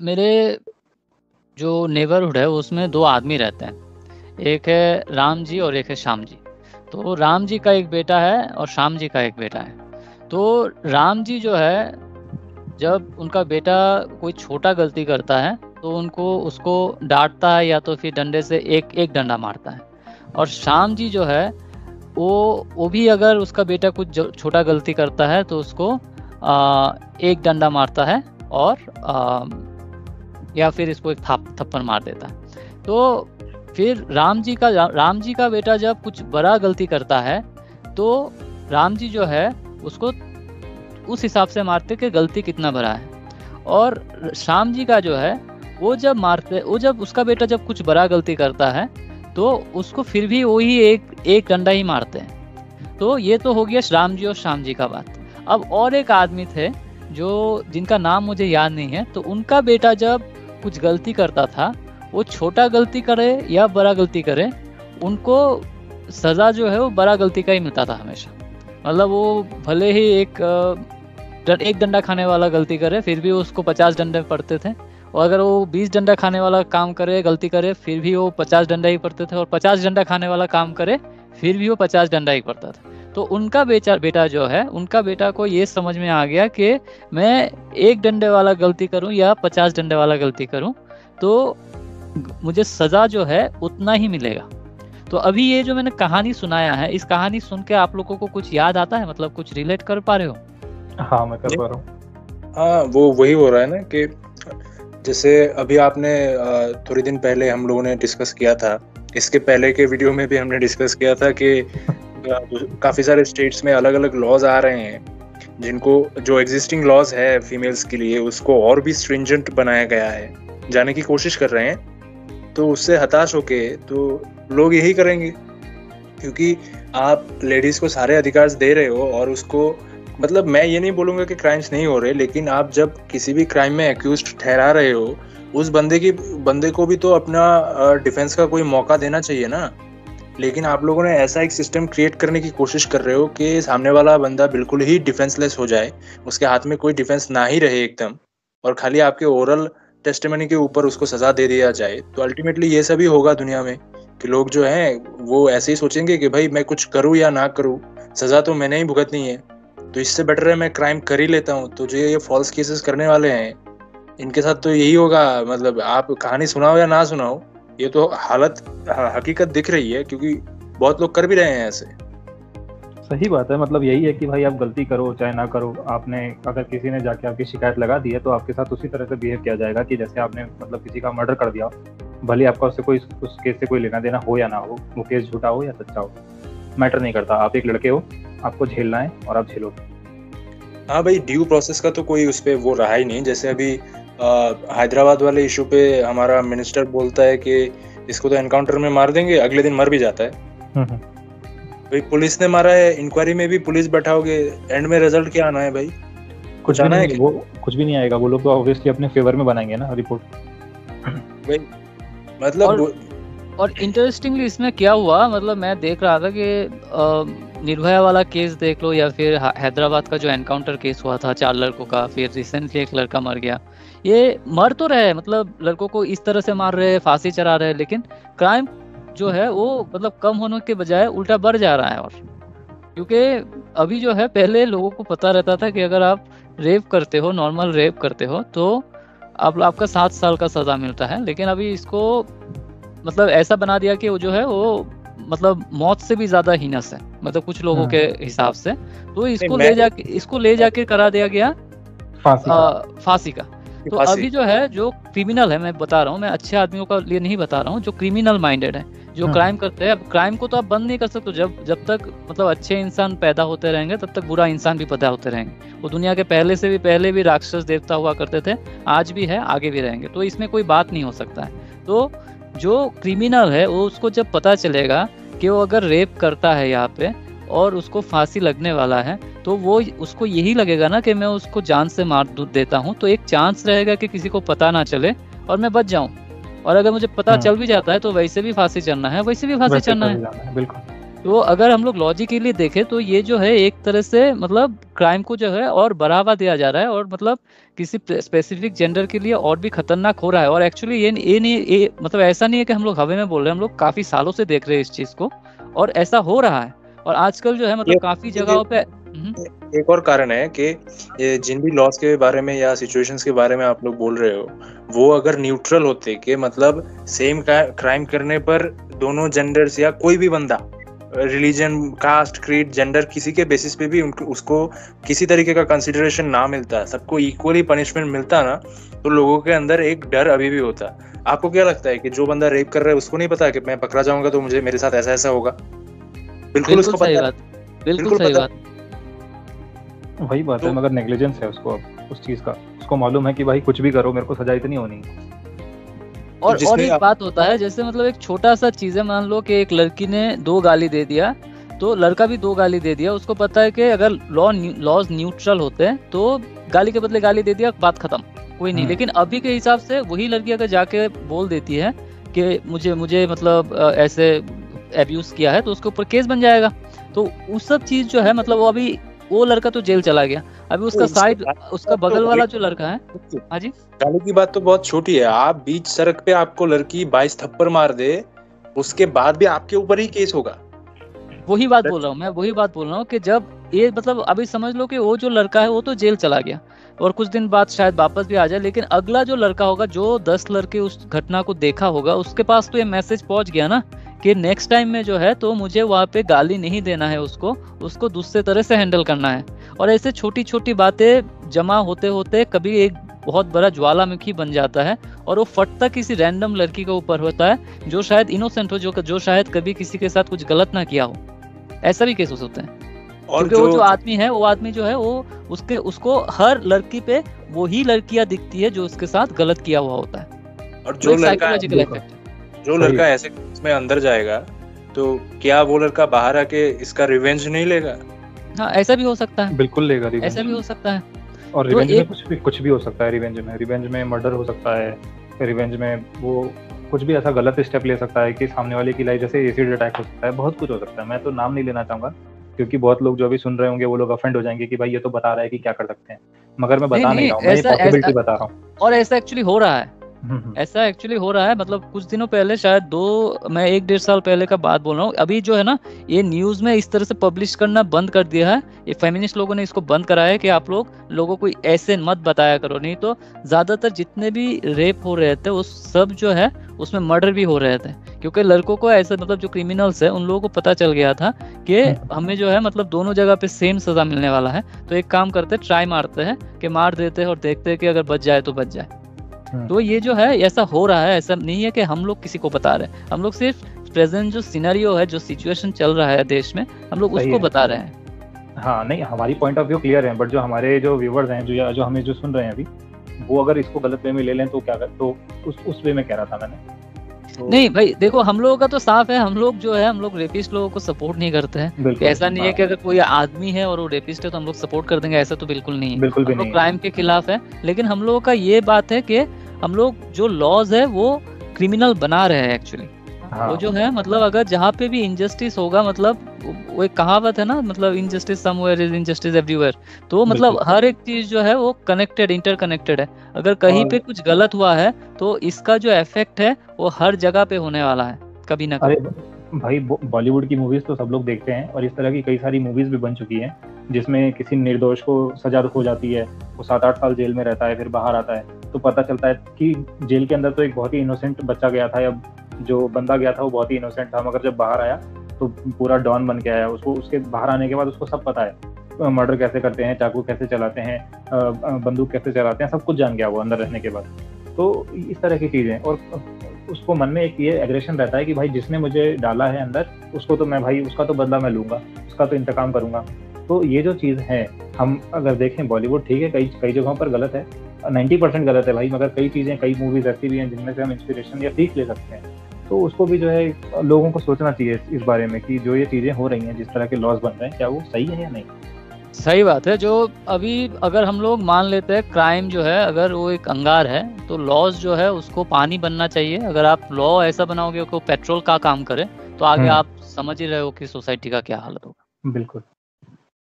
मेरे जो नेबरहुड है उसमें दो आदमी रहते हैं। एक है राम जी और एक है श्याम जी। तो राम जी का एक बेटा है और श्याम जी का एक बेटा है। तो राम जी जो है जब उनका बेटा कोई छोटा गलती करता है तो उनको उसको डांटता है या तो फिर डंडे से एक एक डंडा मारता है। और श्याम जी जो है वो वो भी अगर उसका बेटा कुछ छोटा गलती करता है तो उसको आ, एक डंडा मारता है और आ, या फिर इसको एक थप थप्पड़ मार देता। तो फिर राम जी का, राम जी का बेटा जब कुछ बड़ा गलती करता है तो राम जी जो है, उसको उस हिसाब से मारते कि गलती कितना बड़ा है। और श्याम जी का जो है, वो जब मारते, वो जब उसका बेटा जब कुछ बड़ा गलती करता है तो उसको फिर भी वही एक एक डंडा ही मारते हैं। तो ये तो हो गया राम जी और श्याम जी का बात। अब और एक आदमी थे, जो जिनका नाम मुझे याद नहीं है तो उनका बेटा जब कुछ गलती करता था, वो छोटा गलती करे या बड़ा गलती करे, उनको सजा जो है वो बड़ा गलती का ही मिलता था हमेशा। मतलब वो भले ही एक एक डंडा खाने वाला गलती करे, फिर भी उसको पचास डंडे पड़ते थे। और अगर वो बीस डंडा खाने वाला काम करे, गलती करे, फिर भी वो पचास डंडा ही पड़ते थे। और पचास डंडा खाने वाला काम करे, फिर भी वो पचास डंडा ही पड़ता था। तो उनका बेचा बेटा जो है उनका बेटा को ये समझ में आ गया कि मैं एक डंडे वाला गलती करूँ या पचास डंडे वाला गलती करूँ तो मुझे सजा जो है उतना ही मिलेगा। तो अभी ये जो मैंने कहानी सुनाया है इस कहानी सुन के आप लोगों को कुछ याद आता है? मतलब कुछ रिलेट कर पा रहे हो? हाँ मैं कर पा रहा हूँ। हाँ वो वही हो रहा है ना कि जैसे अभी आपने थोड़ी दिन पहले हम लोगों ने डिस्कस किया था। इसके पहले के वीडियो में भी हमने डिस्कस किया था कि काफ़ी सारे स्टेट्स में अलग अलग लॉज आ रहे हैं, जिनको, जो एग्जिस्टिंग लॉज है फीमेल्स के लिए, उसको और भी स्ट्रिंजेंट बनाया गया है। जाने की कोशिश कर रहे हैं तो उससे हताश होके तो लोग यही करेंगे, क्योंकि आप लेडीज़ को सारे अधिकार दे रहे हो और उसको मतलब मैं ये नहीं बोलूँगा कि क्राइम्स नहीं हो रहे, लेकिन आप जब किसी भी क्राइम में एक्यूज ठहरा रहे हो, उस बंदे की, बंदे को भी तो अपना डिफेंस का कोई मौका देना चाहिए ना। लेकिन आप लोगों ने ऐसा एक सिस्टम क्रिएट करने की कोशिश कर रहे हो कि सामने वाला बंदा बिल्कुल ही डिफेंसलेस हो जाए, उसके हाथ में कोई डिफेंस ना ही रहे एकदम, और खाली आपके ओरल टेस्टमनी के ऊपर उसको सजा दे दिया जाए तो अल्टीमेटली ये सभी होगा दुनिया में कि लोग जो हैं, वो ऐसे ही सोचेंगे कि भाई मैं कुछ करूँ या ना करूँ, सजा तो मैंने ही भुगतनी है तो इससे बेटर है मैं क्राइम कर ही लेता हूँ तो जो ये फॉल्स केसेस करने वाले हैं, इनके साथ तो यही होगा मतलब आप कहानी सुनाओ या ना सुनाओ ये तो हालत हकीकत दिख रही है क्योंकि बहुत लोग कर भी रहे हैं ऐसे। सही बात है मतलब यही है कि भाई आप गलती करो चाहे ना करो आपने अगर किसी ने जाके आपकी शिकायत लगा दी है तो आपके साथ उसी तरह से बिहेव किया जाएगा कि जैसे आपने मतलब किसी का मर्डर कर दिया भले आपका उससे कोई उस केस से कोई लेना देना हो या ना हो वो केस झूठा हो या सच्चा हो मैटर नहीं करता। आप एक लड़के हो आपको झेलना है और आप झेलोगे हाँ भाई ड्यू प्रोसेस का तो कोई उस पर वो रहा ही नहीं जैसे अभी हैदराबाद वाले इशू पे हमारा मिनिस्टर बोलता है कि इसको तो एनकाउंटर में मार देंगे अगले दिन मर भी जाता है। हम्म, हम्म। भाई पुलिस ने मारा है इंक्वायरी में भी पुलिस बैठाओगे एंड में रिज़ल्ट क्या आना है भाई? कुछ आना है वो कुछ भी नहीं आएगा वो लोग तो ऑब्वियसली अपने फेवर में बनाएँगे ना रिपोर्ट भाई मतलब और, और इंटरेस्टिंगली इसमें क्या हुआ मतलब मैं देख रहा था कि निर्भया वाला केस देख लो या फिर हैदराबाद का जो एनकाउंटर केस हुआ था चार लड़कों का फिर रिसेंटली एक लड़का मर गया। ये मर तो रहे मतलब लड़कों को इस तरह से मार रहे फांसी चढ़ा रहे लेकिन क्राइम जो है वो मतलब कम होने के बजाय उल्टा बढ़ जा रहा है और क्योंकि अभी जो है पहले लोगों को पता रहता था कि अगर आप रेप करते हो नॉर्मल रेप करते हो तो आप आपका सात साल का सजा मिलता है लेकिन अभी इसको मतलब ऐसा बना दिया कि वो जो है वो मतलब मौत से भी ज़्यादा हीनस है मतलब कुछ लोगों। के हिसाब से। तो इसको ले जाके इसको ले जाके करा दिया गया फांसी का। तो अभी जो है जो क्रिमिनल है मैं बता रहा हूँ मैं अच्छे आदमियों का लिए नहीं बता रहा हूँ जो क्रिमिनल माइंडेड है जो हाँ। क्राइम करते हैं। अब क्राइम को तो आप बंद नहीं कर सकते जब जब तक मतलब अच्छे इंसान पैदा होते रहेंगे तब तक बुरा इंसान भी पैदा होते रहेंगे। वो दुनिया के पहले से भी पहले भी राक्षस देवता हुआ करते थे आज भी है आगे भी रहेंगे। तो इसमें कोई बात नहीं हो सकता है। तो जो क्रिमिनल है वो उसको जब पता चलेगा कि वो अगर रेप करता है यहाँ पे और उसको फांसी लगने वाला है तो वो उसको यही लगेगा ना कि मैं उसको जान से मार देता हूँ। तो एक चांस रहेगा कि किसी को पता ना चले और मैं बच जाऊँ। और अगर मुझे पता हाँ। चल भी जाता है तो वैसे भी फांसी चढ़ना है वैसे भी फांसी चढ़ना है। बिल्कुल। तो अगर हम लोग लॉजिकली देखें तो ये जो है एक तरह से मतलब क्राइम को जो है और बढ़ावा दिया जा रहा है और मतलब किसी स्पेसिफिक जेंडर के लिए और भी खतरनाक हो रहा है। और एक्चुअली ये ये नहीं ये मतलब ऐसा नहीं है कि हम लोग हवे में बोल रहे हैं हम लोग काफ़ी सालों से देख रहे हैं इस चीज़ को और ऐसा हो रहा है। और आजकल जो है मतलब काफ़ी जगहों पे। एक और कारण है कि जिन भी लॉस के बारे में या सिचुएशंस के बारे में आप लोग बोल रहे हो वो अगर न्यूट्रल होते कि मतलब सेम क्राइम करने पर दोनों जेंडर्स या कोई भी बंदा रिलीजन कास्ट क्रीड जेंडर किसी के बेसिस पे भी उसको किसी तरीके का कंसिडरेशन ना मिलता सबको इक्वली पनिशमेंट मिलता ना तो लोगों के अंदर एक डर अभी भी होता। आपको क्या लगता है कि जो बंदा रेप कर रहा है उसको नहीं पता कि मैं पकड़ा जाऊँगा तो मुझे मेरे साथ ऐसा ऐसा होगा? बिल्कुल उसको पता है। बिल्कुल सही बात। वही बात तो, है मगर नेग्लिजेंस है उसको उस चीज़ का। उसको मालूम है कि भाई कुछ भी करो मेरे को सजा इतनी होनी और और एक आप... बात होता है जैसे मतलब एक छोटा सा चीज़ है मान लो कि एक लड़की ने दो गाली दे दिया तो लड़का भी दो गाली दे दिया उसको पता है कि अगर लॉ लॉज न्यूट्रल होते हैं तो गाली के बदले गाली दे दिया बात खत्म कोई नहीं। हम्म। लेकिन अभी के हिसाब से वही लड़की अगर जाके बोल देती है कि मुझे मुझे मतलब ऐसे एब्यूज किया है तो उसके ऊपर केस बन जाएगा। तो उस सब चीज़ जो है मतलब वो अभी वो लड़का तो जेल चला गया। अभी उसका तो साइड उसका तो बगल वाला जो लड़का है हाँ जी। गाली की बात तो बहुत छोटी है। आप बीच सड़क पे आपको लड़की बाईस थप्पड़ मार दे उसके बाद भी आपके ऊपर ही केस होगा। वही बात बोल रहा हूँ मैं वही बात बोल रहा हूँ कि जब ये मतलब अभी समझ लो कि वो जो लड़का है वो तो जेल चला गया। और कुछ दिन बाद शायद वापस भी आ जाए लेकिन अगला जो लड़का होगा जो दस लड़के उस घटना को देखा होगा उसके पास तो ये मैसेज पहुँच गया ना कि नेक्स्ट टाइम में जो है तो मुझे वहाँ पे गाली नहीं देना है उसको उसको दूसरे तरह से हैंडल करना है। और ऐसे छोटी छोटी बातें जमा होते होते कभी एक बहुत बड़ा ज्वालामुखी बन जाता है और वो फटता किसी रैंडम लड़की के ऊपर होता है जो शायद इनोसेंट हो जो जो शायद कभी किसी के साथ कुछ गलत ना किया हो। ऐसा भी केस हो सकते हैं। और क्योंकि जो... वो जो आदमी है वो आदमी जो है वो उसके उसको हर लड़की पे वो ही लड़कियाँ दिखती है जो उसके साथ गलत किया हुआ होता है। और जो तो लड़का जो लड़का ऐसे में अंदर जाएगा तो क्या वो लड़का बाहर आके इसका रिवेंज नहीं लेगा? हाँ ऐसा भी हो सकता है। बिल्कुल लेगा रिवेंज ऐसा भी हो सकता है। और रिवेंज तो में कुछ भी कुछ भी हो सकता है रिवेंज में। रिवेंज में मर्डर हो सकता है। रिवेंज में वो कुछ भी ऐसा गलत स्टेप ले सकता है कि सामने वाले की लाइफ जैसे एसिड अटैक हो सकता है। बहुत कुछ हो सकता है। मैं तो नाम नहीं लेना चाहूँगा क्योंकि बहुत लोग जो अभी सुन रहे होंगे वो लोग अफेंड हो जाएँगे कि भाई ये तो बता रहा है कि क्या कर सकते हैं। मगर मैं बता नहीं, नहीं रहा हूँ बता रहा हूँ। और ऐसा एक्चुअली हो रहा है। ऐसा एक्चुअली हो रहा है मतलब कुछ दिनों पहले शायद दो मैं एक डेढ़ साल पहले का बात बोल रहा हूँ अभी जो है ना ये न्यूज़ में इस तरह से पब्लिश करना बंद कर दिया है ये फेमिनिस्ट लोगों ने इसको बंद कराया है कि आप लोग लोगों को ऐसे मत बताया करो नहीं तो ज़्यादातर जितने भी रेप हो रहे थे वो सब जो है उसमें मर्डर भी हो रहे थे क्योंकि लड़कों को ऐसे मतलब जो क्रिमिनल्स है उन लोगों को पता चल गया था कि हम्म। हमें जो है मतलब दोनों जगह पे सेम सजा मिलने वाला है तो एक काम करते ट्राई मारते हैं कि मार देते हैं और देखते हैं कि अगर बच जाए तो बच जाए। तो ये जो है ऐसा हो रहा है ऐसा नहीं है कि हम लोग किसी को बता रहे हैं। हम लोग सिर्फ़ प्रेजेंट जो सिनेरियो है जो सिचुएशन चल रहा है देश में हम लोग उसको बता रहे हैं। हाँ नहीं हमारी पॉइंट ऑफ़ व्यू क्लियर है बट जो हमारे जो व्यूवर्स हैं जो जो हमें जो सुन रहे हैं अभी वो अगर इसको गलत वे में ले लें तो क्या कर तो उस उस वे में कह रहा था मैंने. नहीं भाई देखो हम लोगों का तो साफ़ है हम लोग जो है हम लोग रेपिस्ट लोगों को सपोर्ट नहीं करते हैं। ऐसा नहीं है कि अगर कोई आदमी है और वो रेपिस्ट है तो हम लोग सपोर्ट कर देंगे ऐसा तो बिल्कुल नहीं है। बिल्कुल भी नहीं क्राइम के खिलाफ है लेकिन हम लोगों का ये बात है कि हम लोग जो लॉज है वो क्रिमिनल बना रहे हैं एक्चुअली हाँ। वो जो है मतलब अगर जहाँ पे भी इनजस्टिस होगा मतलब वो एक कहावत है ना मतलब injustice somewhere is injustice everywhere तो मतलब हर एक चीज़ जो है वो कनेक्टेड इंटरकनेक्टेड है। अगर कहीं पे कुछ गलत हुआ है तो इसका जो इफ़ेक्ट है वो हर जगह पे होने वाला है कभी ना कभी। भाई बॉलीवुड की मूवीज़ तो सब लोग देखते हैं और इस तरह की कई सारी मूवीज़ भी बन चुकी हैं जिसमें किसी निर्दोष को सजा हो जाती है वो सात आठ साल जेल में रहता है फिर बाहर आता है तो पता चलता है कि जेल के अंदर तो एक बहुत ही इनोसेंट बच्चा गया था या जो बंदा गया था वो बहुत ही इनोसेंट था, मगर जब बाहर आया तो पूरा डॉन बन के आया। उसको, उसके बाहर आने के बाद उसको सब पता है मर्डर कैसे करते हैं, चाकू कैसे चलाते हैं बंदूक कैसे चलाते हैं, सब कुछ जान गया वो अंदर रहने के बाद। तो इस तरह की चीज़ें, और उसको मन में एक ये एग्रेशन रहता है कि भाई जिसने मुझे डाला है अंदर, उसको तो मैं भाई, उसका तो बदला मैं लूँगा, उसका तो इंतकाम करूँगा। तो ये जो चीज़ है, हम अगर देखें बॉलीवुड, ठीक है, कई कई जगहों पर गलत है नाइन्टी परसेंट गलत है भाई, मगर कई चीज़ें, कई मूवीज़ ऐसी भी हैं जिनमें से हम इंस्पिरेशन या सीख ले सकते हैं। तो उसको भी जो है लोगों को सोचना चाहिए इस बारे में कि जो ये चीज़ें हो रही हैं जिस तरह के लॉस बन रहे हैं क्या वो सही है या नहीं? सही बात है। जो अभी अगर हम लोग मान लेते हैं क्राइम जो है अगर वो एक अंगार है तो लॉज जो है उसको पानी बनना चाहिए। अगर आप लॉ ऐसा बनाओगे कि पेट्रोल का काम करे तो आगे हम्म। आप समझ ही रहे हो कि सोसाइटी का क्या हालत होगा। बिल्कुल।